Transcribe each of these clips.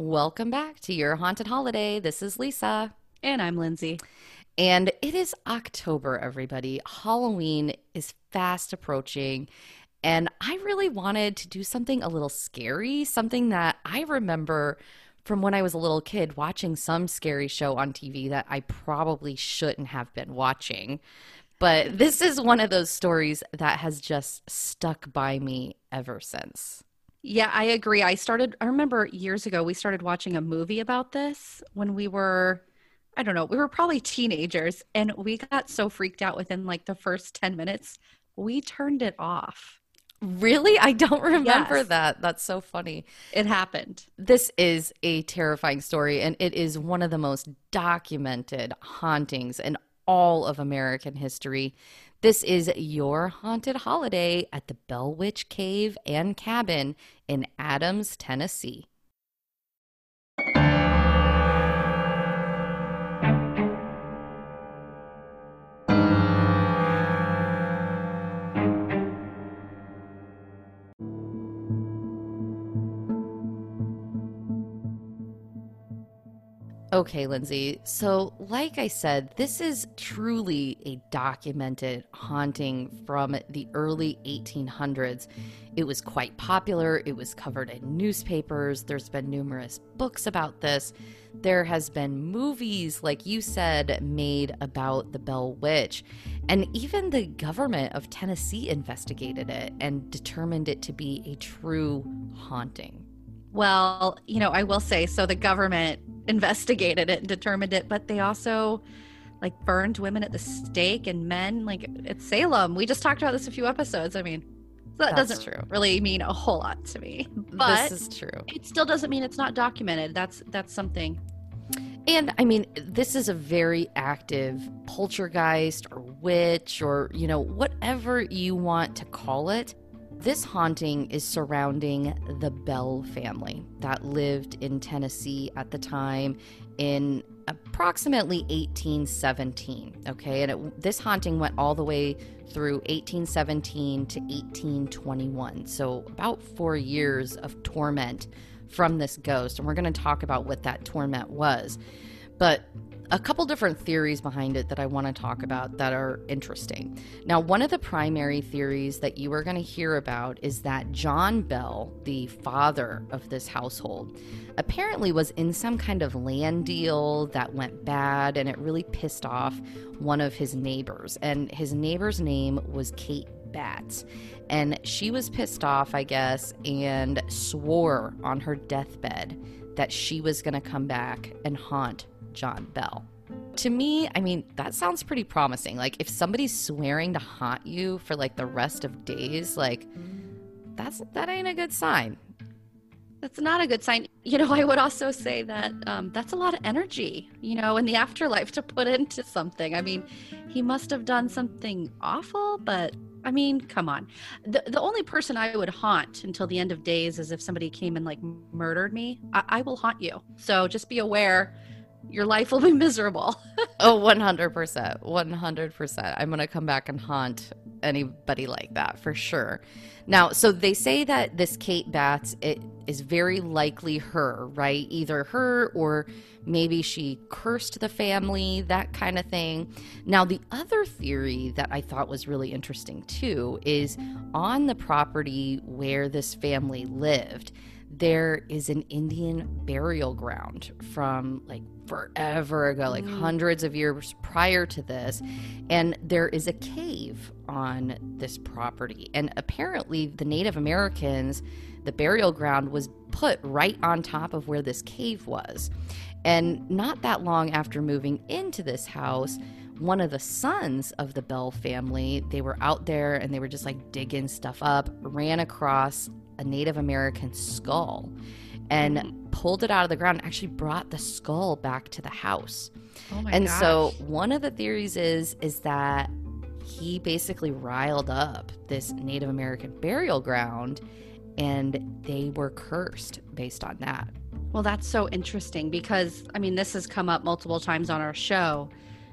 Welcome back to your haunted holiday. This is Lisa. And I'm Lindsay. And it is October, everybody. Halloween is fast approaching. And I really wanted to do something a little scary, something that I remember from when I was a little kid watching some scary show on TV that I probably shouldn't have been watching. But this is one of those stories that has just stuck by me ever since. Yeah, I agree. I started, I remember years ago, we started watching a movie about this when we were, I don't know, we were probably teenagers and we got so freaked out within like the first 10 minutes, we turned it off. Really? I don't remember Yes. that. That's so funny. It happened. This is a terrifying story, and it is one of the most documented hauntings in all of American history. This is your haunted holiday at the Bell Witch Cave and Cabin in Adams, Tennessee. Okay, Lindsay. So, like I said, this is truly a documented haunting from the early 1800s. It was quite popular, it was covered in newspapers. There's been numerous books about this. There has been movies, like you said, made about the Bell Witch. And even the government of Tennessee investigated it and determined it to be a true haunting. Well, you know, I will say so the government investigated it and determined it, but they also like burned women at the stake and men like at Salem. We just talked about this a few episodes. I mean, that That's doesn't true. really mean a whole lot to me. But this is true. it still doesn't mean it's not documented. That's that's something. And I mean, this is a very active poltergeist or witch or, you know, whatever you want to call it. This haunting is surrounding the Bell family that lived in Tennessee at the time in approximately 1817. Okay. And it, this haunting went all the way through 1817 to 1821. So about four years of torment from this ghost. And we're going to talk about what that torment was. But a couple different theories behind it that I want to talk about that are interesting. Now, one of the primary theories that you are going to hear about is that John Bell, the father of this household, apparently was in some kind of land deal that went bad and it really pissed off one of his neighbors. And his neighbor's name was Kate Batts. And she was pissed off, I guess, and swore on her deathbed that she was going to come back and haunt John Bell. To me, I mean, that sounds pretty promising. Like, if somebody's swearing to haunt you for like the rest of days, like, that's that ain't a good sign. That's not a good sign. You know, I would also say that um, that's a lot of energy, you know, in the afterlife to put into something. I mean, he must have done something awful, but I mean, come on. The, the only person I would haunt until the end of days is if somebody came and like murdered me. I, I will haunt you. So just be aware your life will be miserable. Oh, 100%. 100%. I'm going to come back and haunt anybody like that for sure. Now, so they say that this Kate Batts it is very likely her, right? Either her or maybe she cursed the family, that kind of thing. Now, the other theory that I thought was really interesting too is on the property where this family lived, there is an Indian burial ground from like forever ago, like mm. hundreds of years prior to this. And there is a cave on this property. And apparently, the Native Americans, the burial ground was put right on top of where this cave was. And not that long after moving into this house, one of the sons of the Bell family, they were out there and they were just like digging stuff up, ran across a Native American skull and mm. pulled it out of the ground and actually brought the skull back to the house. Oh my and so one of the theories is is that he basically riled up this Native American burial ground and they were cursed based on that. Well, that's so interesting because I mean, this has come up multiple times on our show,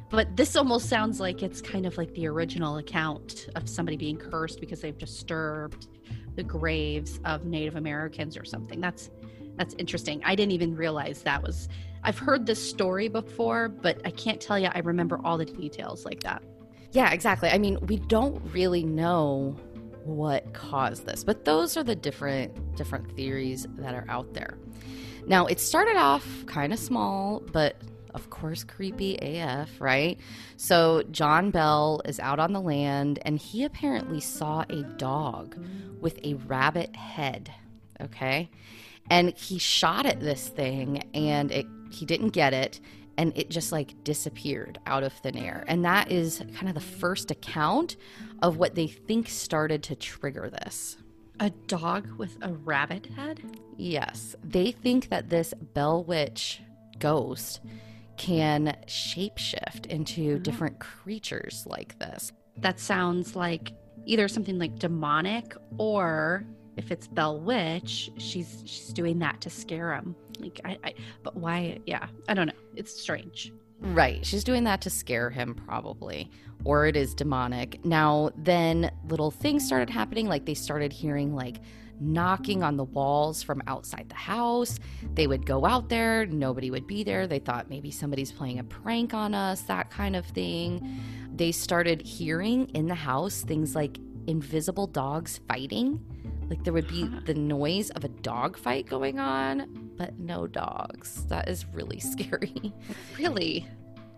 but this almost sounds like it's kind of like the original account of somebody being cursed because they've disturbed the graves of Native Americans or something. That's That's interesting. I didn't even realize that was. I've heard this story before, but I can't tell you I remember all the details like that. Yeah, exactly. I mean, we don't really know what caused this, but those are the different different theories that are out there. Now, it started off kind of small, but of course, creepy AF, right? So, John Bell is out on the land and he apparently saw a dog with a rabbit head, okay? And he shot at this thing and it he didn't get it and it just like disappeared out of thin air. And that is kind of the first account of what they think started to trigger this. A dog with a rabbit head? Yes. They think that this Bell Witch ghost can shapeshift into uh-huh. different creatures like this. That sounds like either something like demonic or if it's Bell Witch, she's she's doing that to scare him. Like I, I but why yeah, I don't know. It's strange. Right. She's doing that to scare him, probably. Or it is demonic. Now, then little things started happening. Like they started hearing, like, knocking on the walls from outside the house. They would go out there, nobody would be there. They thought maybe somebody's playing a prank on us, that kind of thing. They started hearing in the house things like invisible dogs fighting. Like there would be the noise of a dog fight going on, but no dogs. That is really scary. Really?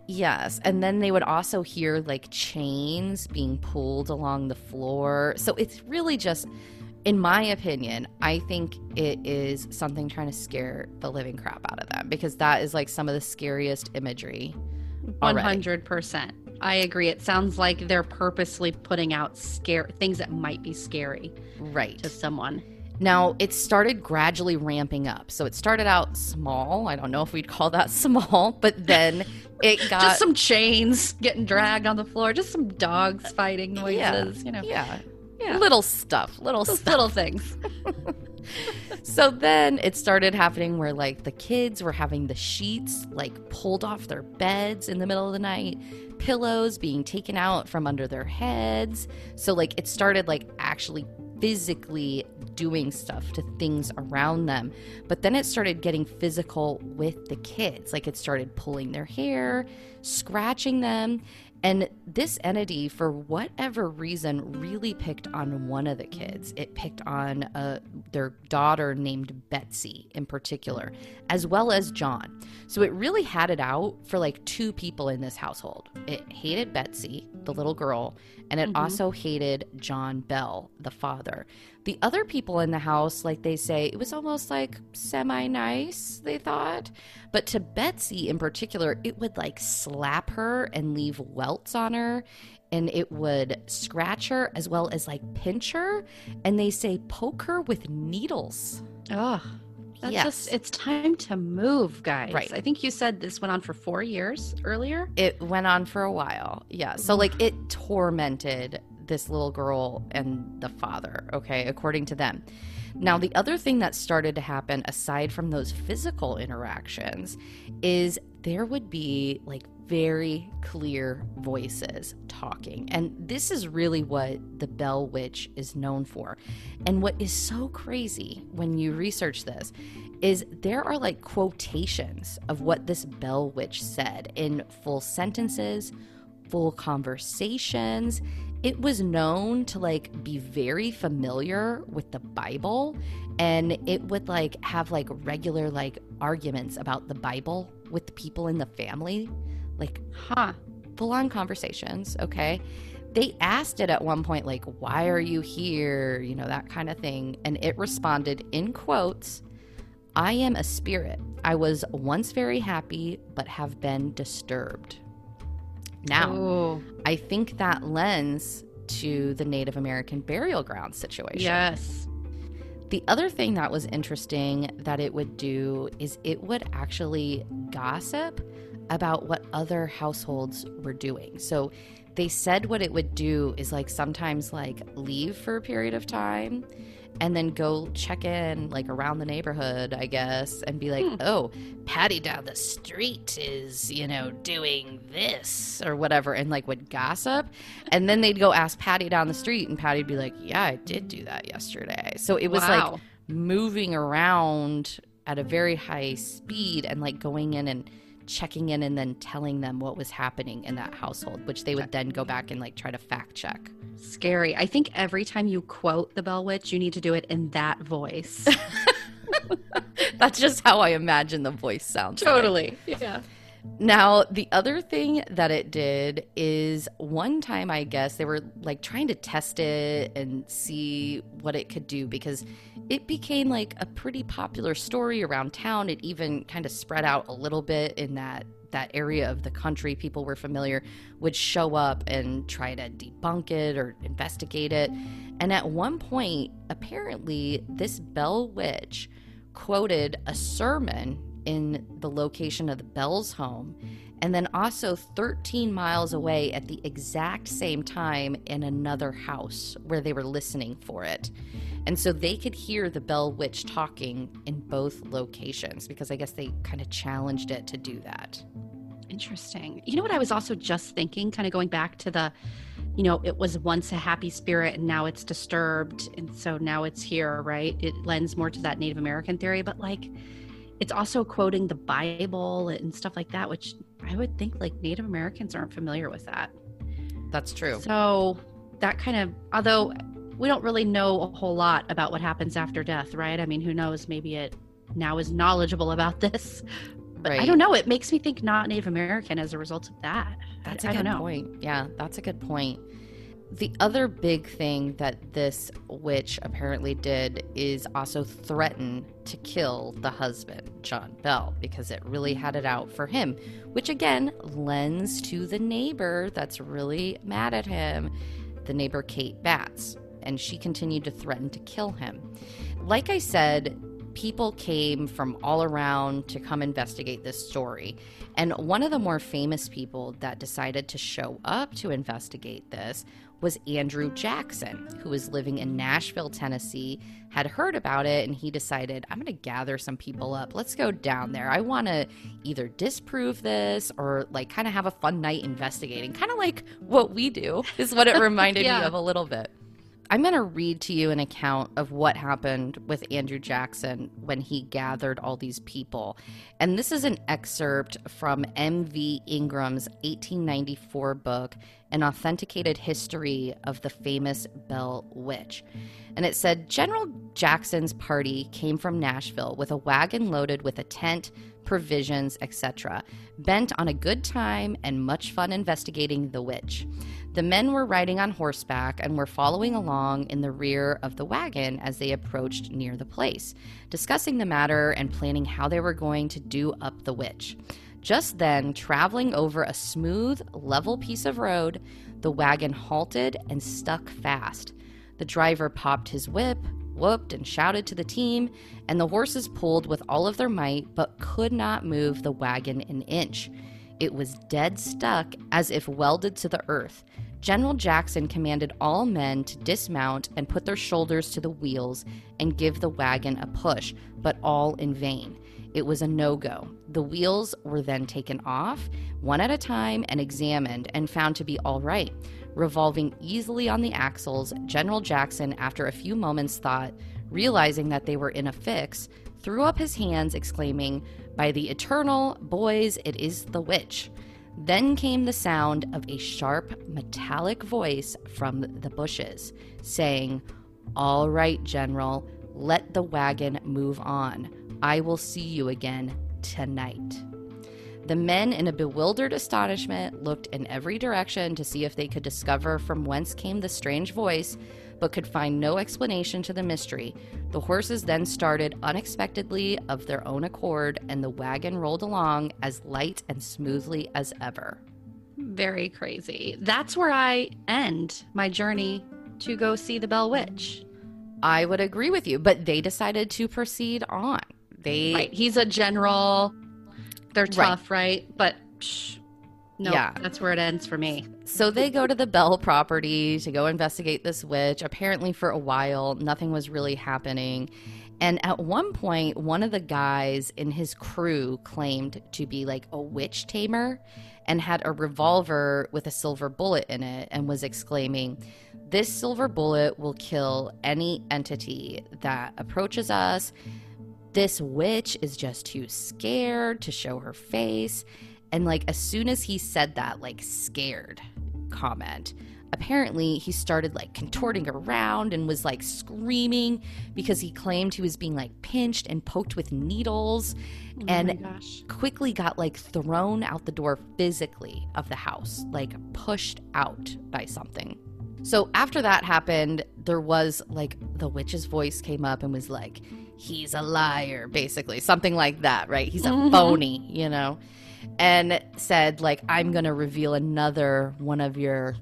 Yes. And then they would also hear like chains being pulled along the floor. So it's really just, in my opinion, I think it is something trying to scare the living crap out of them because that is like some of the scariest imagery. Already. hundred percent. I agree. It sounds like they're purposely putting out scare things that might be scary Right. to someone. Now, it started gradually ramping up. So it started out small. I don't know if we'd call that small, but then it got. just some chains getting dragged on the floor, just some dogs fighting noises, yeah, you know. yeah. Yeah. Little stuff, little stuff. little things. So then it started happening where like the kids were having the sheets like pulled off their beds in the middle of the night, pillows being taken out from under their heads. So like it started like actually physically doing stuff to things around them. But then it started getting physical with the kids. Like it started pulling their hair, scratching them. And this entity, for whatever reason, really picked on one of the kids. It picked on uh, their daughter named Betsy in particular, as well as John. So it really had it out for like two people in this household. It hated Betsy, the little girl, and it also hated John Bell, the father. The other people in the house, like they say, it was almost like semi nice, they thought. But to Betsy in particular, it would like slap her and leave welts on her. And it would scratch her as well as like pinch her. And they say poke her with needles. Oh, that's Yes. just, it's time to move, guys. Right. I think you said this went on for four years earlier. It went on for a while. Yeah. So, like, it tormented this little girl and the father, okay, according to them. Now, the other thing that started to happen, aside from those physical interactions, is there would be like very clear voices talking. And this is really what the Bell Witch is known for. And what is so crazy when you research this is there are like quotations of what this Bell Witch said in full sentences, full conversations. It was known to like be very familiar with the Bible and it would like have like regular like arguments about the Bible with the people in the family, like Huh. full on conversations, okay? They asked it at one point, like, why are you here? You know, that kind of thing. And it responded in quotes I am a spirit. I was once very happy, but have been disturbed. Now, Ooh, I think that lends to the Native American burial ground situation. yes. The other thing that was interesting that it would do is it would actually gossip about what other households were doing. So they said what it would do is like sometimes like leave for a period of time and then go check in like around the neighborhood, I guess, and be like, Hmm. "Oh, Patty down the street is, you know, doing this or whatever," and like would gossip. And then they'd go ask Patty down the street, and Patty'd be like, "Yeah, I did do that yesterday." So it was like moving around at a very high speed and like going in and checking in and then telling them what was happening in that household, which they would then go back and like try to fact check. Scary. I think every time you quote the Bell Witch, you need to do it in that voice. That's just how I imagine the voice sounds. like. totally. Yeah. Now, the other thing that it did is one time, I guess, they were like trying to test it and see what it could do because it became like a pretty popular story around town. It even kind of spread out a little bit in that that area of the country people were familiar would show up and try to debunk it or investigate it. And at one point, apparently, this Bell Witch quoted a sermon in the location of the Bell's home, and then also 13 miles away at the exact same time in another house where they were listening for it. And so they could hear the Bell Witch talking in both locations because I guess they kind of challenged it to do that. Interesting. You know what I was also just thinking, kind of going back to the, you know, it was once a happy spirit and now it's disturbed. And so now it's here, right? It lends more to that Native American theory, but like it's also quoting the Bible and stuff like that, which I would think like Native Americans aren't familiar with that. That's true. So that kind of, although we don't really know a whole lot about what happens after death, right? I mean, who knows? Maybe it now is knowledgeable about this. But I don't know. It makes me think not Native American as a result of that. That's a I good don't know. point. Yeah, that's a good point. The other big thing that this witch apparently did is also threaten to kill the husband, John Bell, because it really had it out for him, which again lends to the neighbor that's really mad at him, the neighbor Kate Batts, and she continued to threaten to kill him. Like I said, people came from all around to come investigate this story. And one of the more famous people that decided to show up to investigate this was Andrew Jackson, who was living in Nashville, Tennessee, had heard about it, and he decided, I'm going to gather some people up. Let's go down there. I want to either disprove this or like kind of have a fun night investigating, kind of like what we do, is what it reminded me of a little bit. I'm going to read to you an account of what happened with Andrew Jackson when he gathered all these people. And this is an excerpt from M.V. Ingram's 1894 book, An Authenticated History of the Famous Bell Witch. And it said General Jackson's party came from Nashville with a wagon loaded with a tent, provisions, etc., bent on a good time and much fun investigating the witch. The men were riding on horseback and were following along in the rear of the wagon as they approached near the place, discussing the matter and planning how they were going to do up the witch. Just then, traveling over a smooth, level piece of road, the wagon halted and stuck fast. The driver popped his whip, whooped, and shouted to the team, and the horses pulled with all of their might but could not move the wagon an inch. It was dead stuck as if welded to the earth. General Jackson commanded all men to dismount and put their shoulders to the wheels and give the wagon a push, but all in vain. It was a no go. The wheels were then taken off, one at a time, and examined and found to be all right. Revolving easily on the axles, General Jackson, after a few moments' thought, realizing that they were in a fix, threw up his hands, exclaiming, By the eternal, boys, it is the witch. Then came the sound of a sharp, metallic voice from the bushes, saying, All right, General, let the wagon move on. I will see you again tonight. The men, in a bewildered astonishment, looked in every direction to see if they could discover from whence came the strange voice, but could find no explanation to the mystery. The horses then started unexpectedly of their own accord, and the wagon rolled along as light and smoothly as ever. Very crazy. That's where I end my journey to go see the Bell Witch. I would agree with you, but they decided to proceed on. They Right. He's a general. They're Right. tough, right? But psh, no, Yeah. that's where it ends for me. So they go to the Bell property to go investigate this witch. Apparently, for a while, nothing was really happening. And at one point, one of the guys in his crew claimed to be like a witch tamer and had a revolver with a silver bullet in it and was exclaiming, This silver bullet will kill any entity that approaches us. This witch is just too scared to show her face. And like, as soon as he said that, like, scared comment, apparently he started like contorting around and was like screaming because he claimed he was being like pinched and poked with needles Oh and quickly got like thrown out the door physically of the house, like pushed out by something. So after that happened, there was like the witch's voice came up and was like, he's a liar, basically, something like that, right? He's a Mhm. phony, you know? And said, like, I'm going to reveal another one of your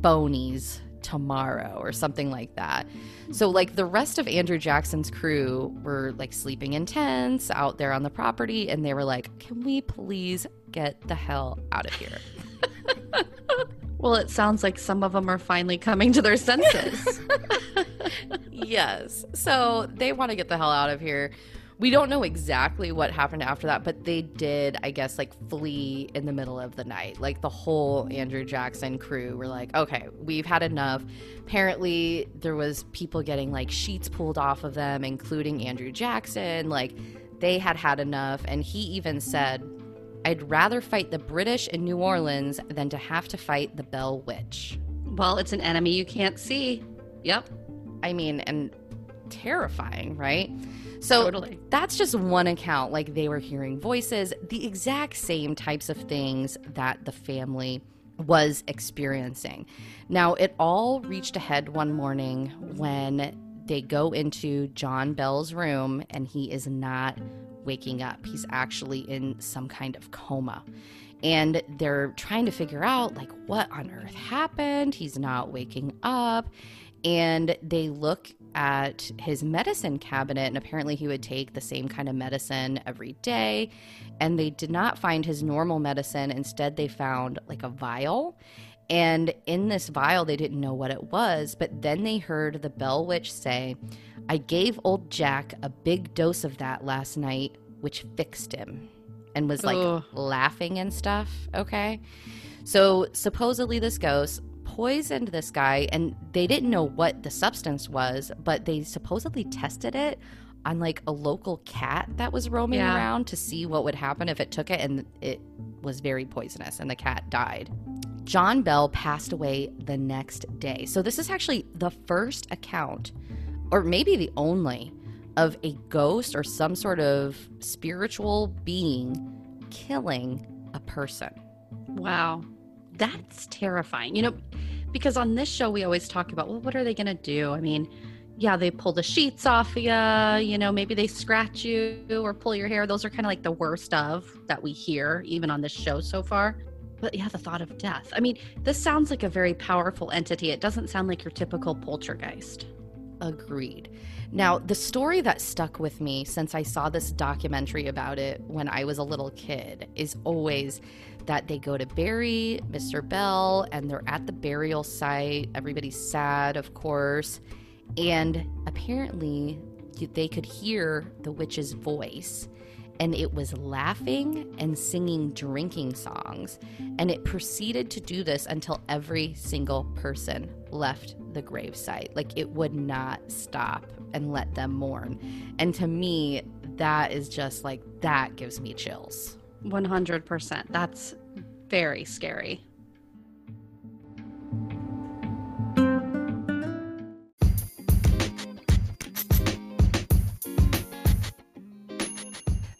bonies tomorrow or something like that. So, like, the rest of Andrew Jackson's crew were like sleeping in tents out there on the property, and they were like, Can we please get the hell out of here? Well, it sounds like some of them are finally coming to their senses. yes. So they want to get the hell out of here. We don't know exactly what happened after that, but they did, I guess, like flee in the middle of the night. Like the whole Andrew Jackson crew were like, okay, we've had enough. Apparently, there was people getting like sheets pulled off of them, including Andrew Jackson. Like they had had enough. And he even said, I'd rather fight the British in New Orleans than to have to fight the Bell Witch. well, it's an enemy you can't see. Yep, I mean, and terrifying, right? So totally. that's just one account. Like they were hearing voices, the exact same types of things that the family was experiencing. Now, it all reached a head one morning when they go into John Bell's room and he is not waking up. He's actually in some kind of coma. And they're trying to figure out, like, what on earth happened? He's not waking up. And they look at his medicine cabinet, and apparently he would take the same kind of medicine every day. And they did not find his normal medicine. Instead, they found like a vial. And in this vial, they didn't know what it was. But then they heard the Bell Witch say, I gave old Jack a big dose of that last night, which fixed him. And was like Ugh. laughing and stuff. Okay. So supposedly this ghost poisoned this guy, and they didn't know what the substance was, but they supposedly tested it on like a local cat that was roaming Yeah. around to see what would happen if it took it, and it was very poisonous, and the cat died. John Bell passed away the next day. So this is actually the first account, or maybe the only, of a ghost or some sort of spiritual being killing a person. Wow. That's terrifying. You know, because on this show, we always talk about, well, what are they going to do? I mean, yeah, they pull the sheets off of you, you know, maybe they scratch you or pull your hair. Those are kind of like the worst of that we hear, even on this show so far. But yeah, the thought of death. I mean, this sounds like a very powerful entity. It doesn't sound like your typical poltergeist. Agreed. Now, mm. the story that stuck with me since I saw this documentary about it when I was a little kid is always that they go to bury Mr. Bell and they're at the burial site. Everybody's sad, of course. And apparently, they could hear the witch's voice. And it was laughing and singing drinking songs. And it proceeded to do this until every single person left the gravesite. Like it would not stop and let them mourn. And to me, that is just like, that gives me chills. 100%. That's very scary.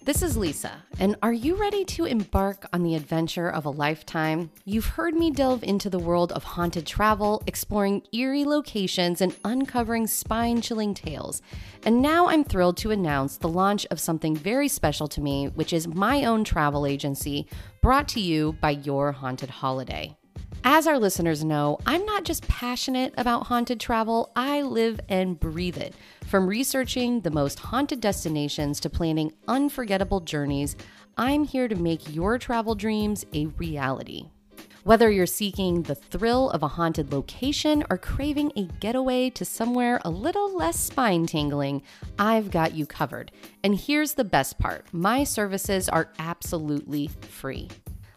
This is Lisa, and are you ready to embark on the adventure of a lifetime? You've heard me delve into the world of haunted travel, exploring eerie locations, and uncovering spine chilling tales. And now I'm thrilled to announce the launch of something very special to me, which is my own travel agency brought to you by Your Haunted Holiday. As our listeners know, I'm not just passionate about haunted travel, I live and breathe it. From researching the most haunted destinations to planning unforgettable journeys, I'm here to make your travel dreams a reality. Whether you're seeking the thrill of a haunted location or craving a getaway to somewhere a little less spine tingling, I've got you covered. And here's the best part my services are absolutely free.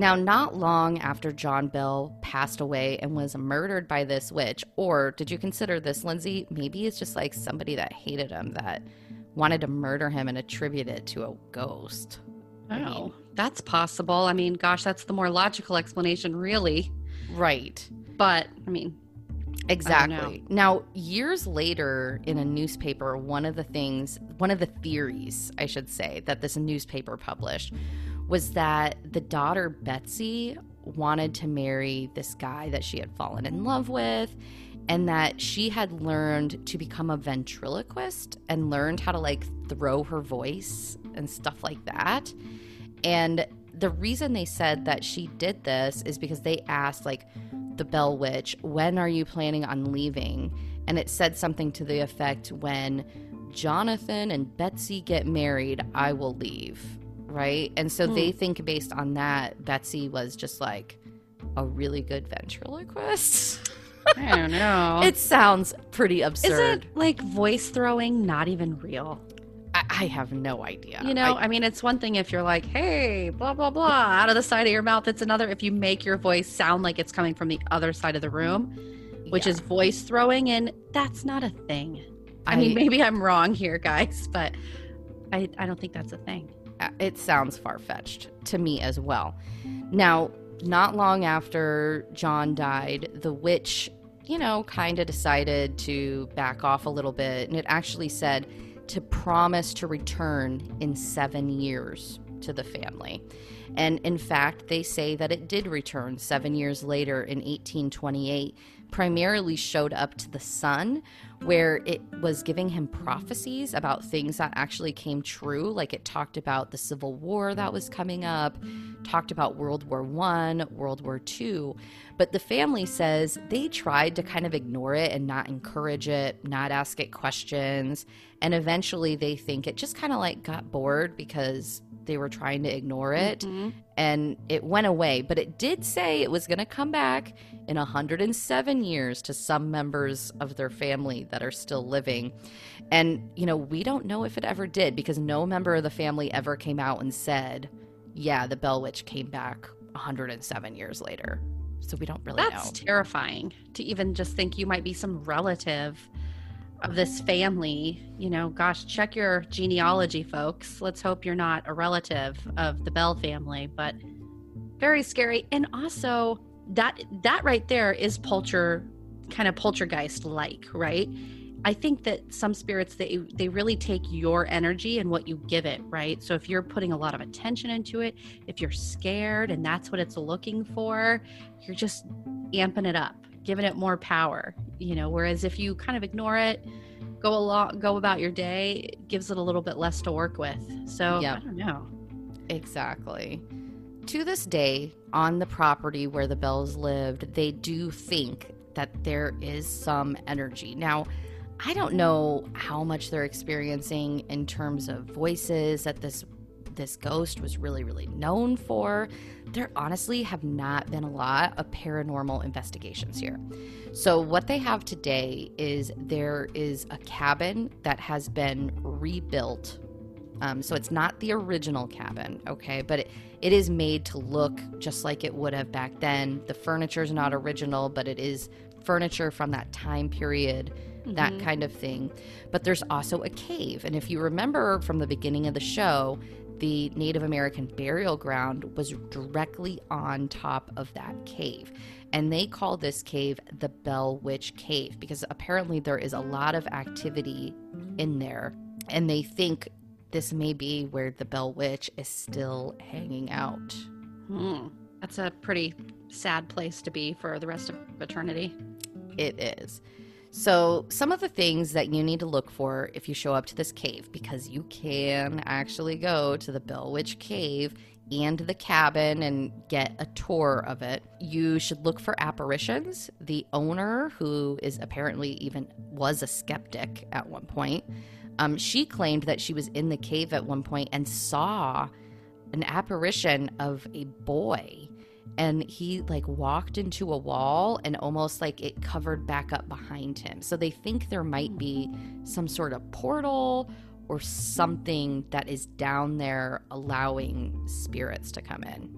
Now, not long after John Bell passed away and was murdered by this witch, or did you consider this, Lindsay? Maybe it's just like somebody that hated him that wanted to murder him and attribute it to a ghost. Oh, I mean, that's possible. I mean, gosh, that's the more logical explanation, really. Right. But, I mean, Exactly. Now, years later in a newspaper, one of the things, one of the theories, I should say, that this newspaper published was that the daughter Betsy wanted to marry this guy that she had fallen in love with and that she had learned to become a ventriloquist and learned how to like throw her voice and stuff like that. And the reason they said that she did this is because they asked like the Bell Witch, "When are you planning on leaving?" And it said something to the effect when Jonathan and Betsy get married, I will leave right? And so they hmm. think based on that, Betsy was just like a really good ventriloquist. I don't know. it sounds pretty absurd. Is it like voice throwing not even real? I, I have no idea. You know, I, I, mean, it's one thing if you're like, hey, blah, blah, blah, out of the side of your mouth. It's another if you make your voice sound like it's coming from the other side of the room, which yeah. is voice throwing. And that's not a thing. I, I mean, maybe I'm wrong here, guys, but I, I don't think that's a thing it sounds far fetched to me as well. Now, not long after John died, the witch, you know, kind of decided to back off a little bit, and it actually said to promise to return in seven years to the family. And in fact, they say that it did return seven years later in 1828 primarily showed up to the son, where it was giving him prophecies about things that actually came true. Like it talked about the Civil War that was coming up, talked about World War One, World War Two. But the family says they tried to kind of ignore it and not encourage it, not ask it questions. And eventually they think it just kind of like got bored because they were trying to ignore it mm-hmm. and it went away. But it did say it was going to come back in 107 years to some members of their family that are still living. And, you know, we don't know if it ever did because no member of the family ever came out and said, yeah, the Bell Witch came back 107 years later. So we don't really That's know. That's terrifying to even just think you might be some relative of this family, you know, gosh, check your genealogy, folks. Let's hope you're not a relative of the Bell family, but very scary. And also that that right there is polter kind of poltergeist like, right? I think that some spirits they they really take your energy and what you give it, right? So if you're putting a lot of attention into it, if you're scared and that's what it's looking for, you're just amping it up giving it more power you know whereas if you kind of ignore it go along go about your day it gives it a little bit less to work with. So yeah i don't know. Exactly. To this day on the property where the bells lived they do think that there is some energy. Now i don't know how much they're experiencing in terms of voices that this this ghost was really really known for there honestly have not been a lot of paranormal investigations here. So, what they have today is there is a cabin that has been rebuilt. Um, so, it's not the original cabin, okay, but it, it is made to look just like it would have back then. The furniture is not original, but it is furniture from that time period. Mm-hmm. That kind of thing. But there's also a cave. And if you remember from the beginning of the show, the Native American burial ground was directly on top of that cave. And they call this cave the Bell Witch Cave because apparently there is a lot of activity in there. And they think this may be where the Bell Witch is still hanging out. Hmm. That's a pretty sad place to be for the rest of eternity. It is. So, some of the things that you need to look for if you show up to this cave, because you can actually go to the Bell Witch Cave and the cabin and get a tour of it. You should look for apparitions. The owner, who is apparently even was a skeptic at one point, um, she claimed that she was in the cave at one point and saw an apparition of a boy and he like walked into a wall and almost like it covered back up behind him. So they think there might be some sort of portal or something that is down there allowing spirits to come in.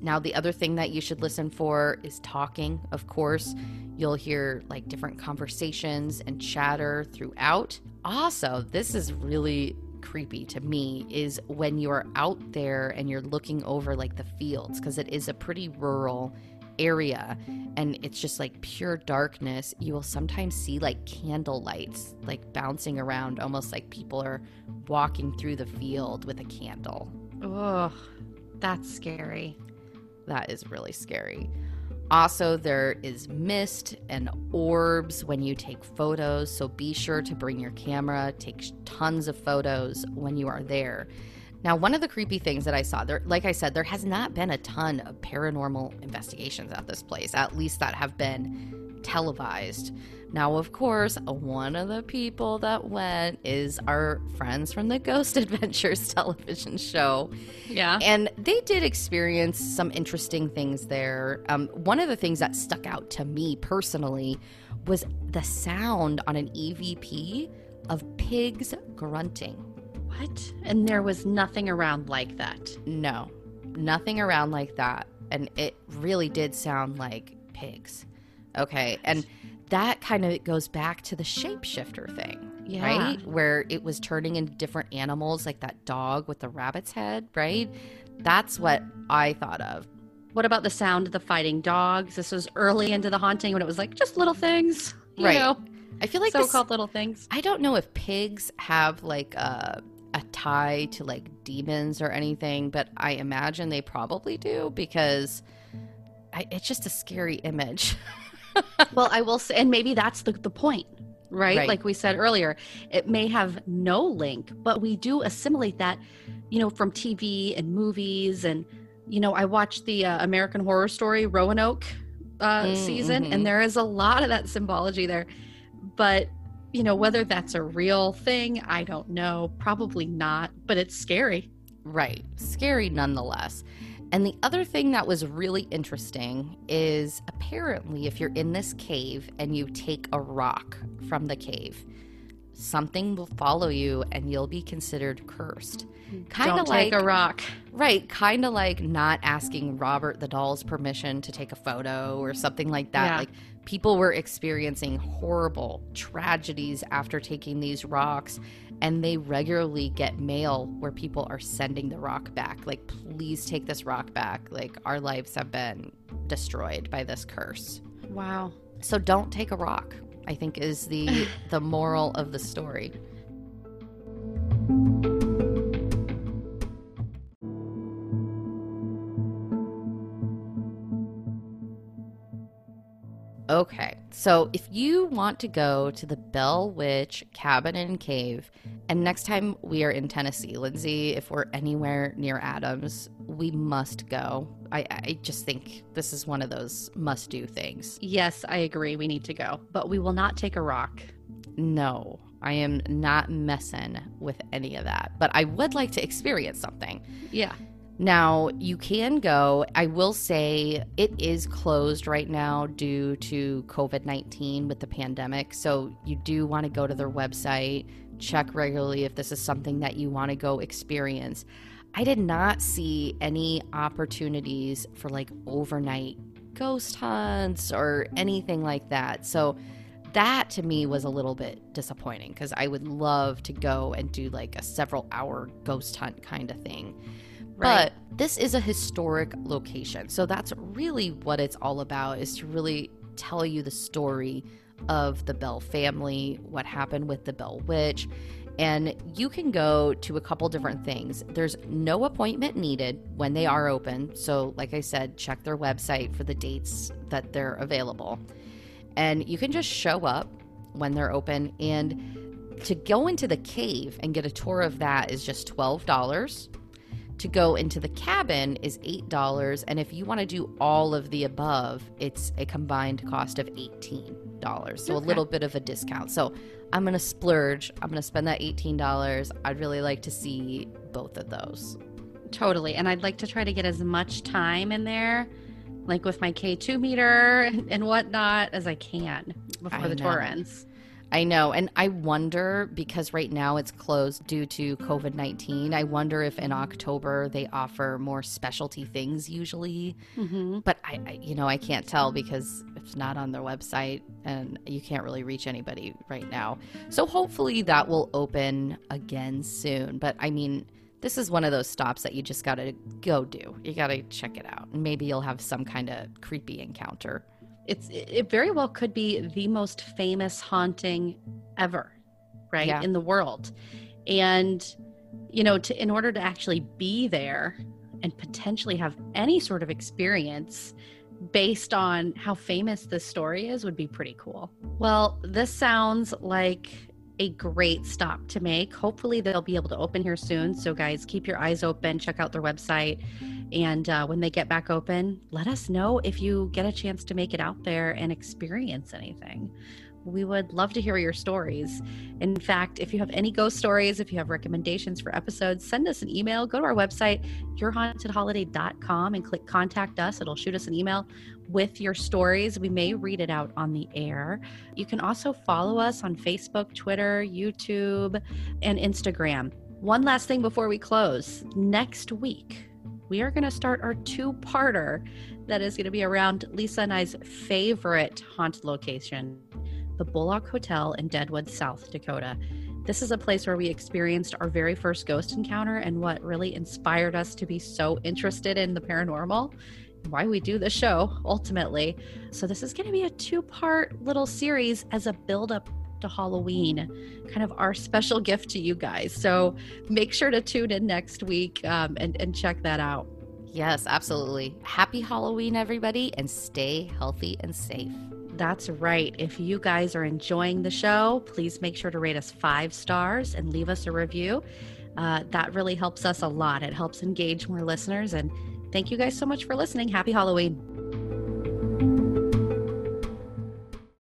Now, the other thing that you should listen for is talking. Of course, you'll hear like different conversations and chatter throughout. Also, this is really creepy to me is when you're out there and you're looking over like the fields because it is a pretty rural area and it's just like pure darkness. You will sometimes see like candle lights like bouncing around almost like people are walking through the field with a candle. Oh that's scary. That is really scary also, there is mist and orbs when you take photos, so be sure to bring your camera, take tons of photos when you are there. Now, one of the creepy things that I saw there, like I said, there has not been a ton of paranormal investigations at this place, at least that have been televised. Now, of course, one of the people that went is our friends from the Ghost Adventures television show. Yeah. And they did experience some interesting things there. Um, one of the things that stuck out to me personally was the sound on an EVP of pigs grunting. What? And there was nothing around like that. No, nothing around like that. And it really did sound like pigs. Okay. And that kind of goes back to the shapeshifter thing, Yeah. right? Where it was turning into different animals, like that dog with the rabbit's head, right? That's what I thought of. What about the sound of the fighting dogs? This was early into the haunting when it was like just little things, you Right. know, I feel like this, so-called little things. I don't know if pigs have like a a tie to like demons or anything, but I imagine they probably do because I, it's just a scary image. well, I will say, and maybe that's the, the point, right? Right. Like we said earlier, it may have no link, but we do assimilate that, you know, from TV and movies. And, you know, I watched the uh, American Horror Story Roanoke uh, Mm, season, mhm. and there is a lot of that symbology there. But, you know, whether that's a real thing, I don't know. Probably not, but it's scary. Right. Scary nonetheless. And the other thing that was really interesting is apparently if you're in this cave and you take a rock from the cave, something will follow you and you'll be considered cursed. Kind of like take a rock. right, kind of like not asking Robert the doll's permission to take a photo or something like that. Yeah. Like people were experiencing horrible tragedies after taking these rocks and they regularly get mail where people are sending the rock back. Like please take this rock back. Like our lives have been destroyed by this curse. Wow. so don't take a rock i think is the the moral of the story Okay, so if you want to go to the Bell Witch Cabin and Cave, and next time we are in Tennessee, Lindsay, if we're anywhere near Adams, we must go. I, I just think this is one of those must do things. Yes, I agree. We need to go, but we will not take a rock. No, I am not messing with any of that, but I would like to experience something. Yeah. Now, you can go. I will say it is closed right now due to COVID 19 with the pandemic. So, you do want to go to their website, check regularly if this is something that you want to go experience. I did not see any opportunities for like overnight ghost hunts or anything like that. So, that to me was a little bit disappointing because I would love to go and do like a several hour ghost hunt kind of thing. But this is a historic location. So that's really what it's all about is to really tell you the story of the Bell family, what happened with the Bell Witch. And you can go to a couple different things. There's no appointment needed when they are open. So, like I said, check their website for the dates that they're available. And you can just show up when they're open. And to go into the cave and get a tour of that is just $12. To go into the cabin is $8. And if you want to do all of the above, it's a combined cost of $18. So okay. a little bit of a discount. So I'm going to splurge. I'm going to spend that $18. I'd really like to see both of those. Totally. And I'd like to try to get as much time in there, like with my K2 meter and whatnot, as I can before I the know. tour ends. I know. And I wonder because right now it's closed due to COVID 19. I wonder if in October they offer more specialty things usually. Mm-hmm. But I, I, you know, I can't tell because it's not on their website and you can't really reach anybody right now. So hopefully that will open again soon. But I mean, this is one of those stops that you just got to go do. You got to check it out. And maybe you'll have some kind of creepy encounter it's it very well could be the most famous haunting ever right yeah. in the world and you know to in order to actually be there and potentially have any sort of experience based on how famous this story is would be pretty cool well this sounds like a great stop to make. Hopefully they'll be able to open here soon. So guys keep your eyes open check out their website. And uh, when they get back open, let us know if you get a chance to make it out there and experience anything. We would love to hear your stories. In fact, if you have any ghost stories, if you have recommendations for episodes, send us an email. Go to our website, yourhauntedholiday.com, and click contact us. It'll shoot us an email with your stories. We may read it out on the air. You can also follow us on Facebook, Twitter, YouTube, and Instagram. One last thing before we close. Next week, we are going to start our two parter that is going to be around Lisa and I's favorite haunted location, the Bullock Hotel in Deadwood, South Dakota. This is a place where we experienced our very first ghost encounter and what really inspired us to be so interested in the paranormal why we do the show ultimately. So, this is going to be a two part little series as a build up to Halloween, kind of our special gift to you guys. So make sure to tune in next week um, and, and check that out. Yes, absolutely. Happy Halloween, everybody, and stay healthy and safe. That's right. If you guys are enjoying the show, please make sure to rate us five stars and leave us a review. Uh, that really helps us a lot. It helps engage more listeners. And thank you guys so much for listening. Happy Halloween.